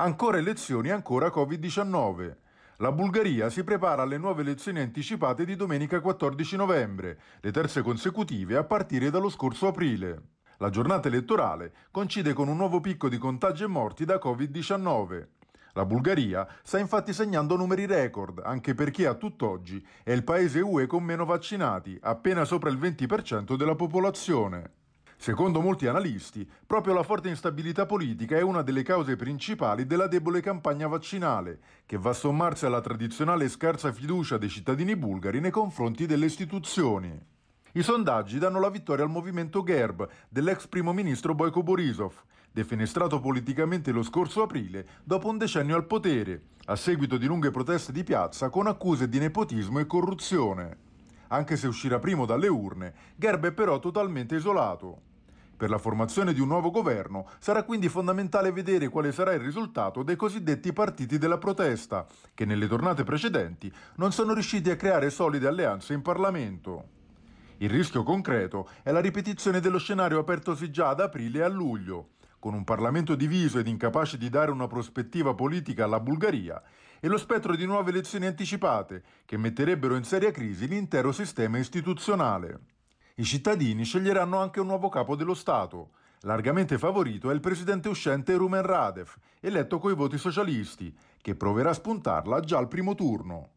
Ancora elezioni, ancora Covid-19. La Bulgaria si prepara alle nuove elezioni anticipate di domenica 14 novembre, le terze consecutive a partire dallo scorso aprile. La giornata elettorale coincide con un nuovo picco di contagi e morti da Covid-19. La Bulgaria sta infatti segnando numeri record, anche perché a tutt'oggi è il paese UE con meno vaccinati, appena sopra il 20% della popolazione. Secondo molti analisti, proprio la forte instabilità politica è una delle cause principali della debole campagna vaccinale, che va a sommarsi alla tradizionale scarsa fiducia dei cittadini bulgari nei confronti delle istituzioni. I sondaggi danno la vittoria al movimento GERB dell'ex primo ministro Boyko Borisov, defenestrato politicamente lo scorso aprile dopo un decennio al potere, a seguito di lunghe proteste di piazza con accuse di nepotismo e corruzione. Anche se uscirà primo dalle urne, Gerb è però totalmente isolato. Per la formazione di un nuovo governo sarà quindi fondamentale vedere quale sarà il risultato dei cosiddetti partiti della protesta, che nelle tornate precedenti non sono riusciti a creare solide alleanze in Parlamento. Il rischio concreto è la ripetizione dello scenario apertosi già ad aprile e a luglio, con un Parlamento diviso ed incapace di dare una prospettiva politica alla Bulgaria, e lo spettro di nuove elezioni anticipate, che metterebbero in seria crisi l'intero sistema istituzionale. I cittadini sceglieranno anche un nuovo capo dello Stato. Largamente favorito è il presidente uscente Rumen Radev, eletto coi voti socialisti, che proverà a spuntarla già al primo turno.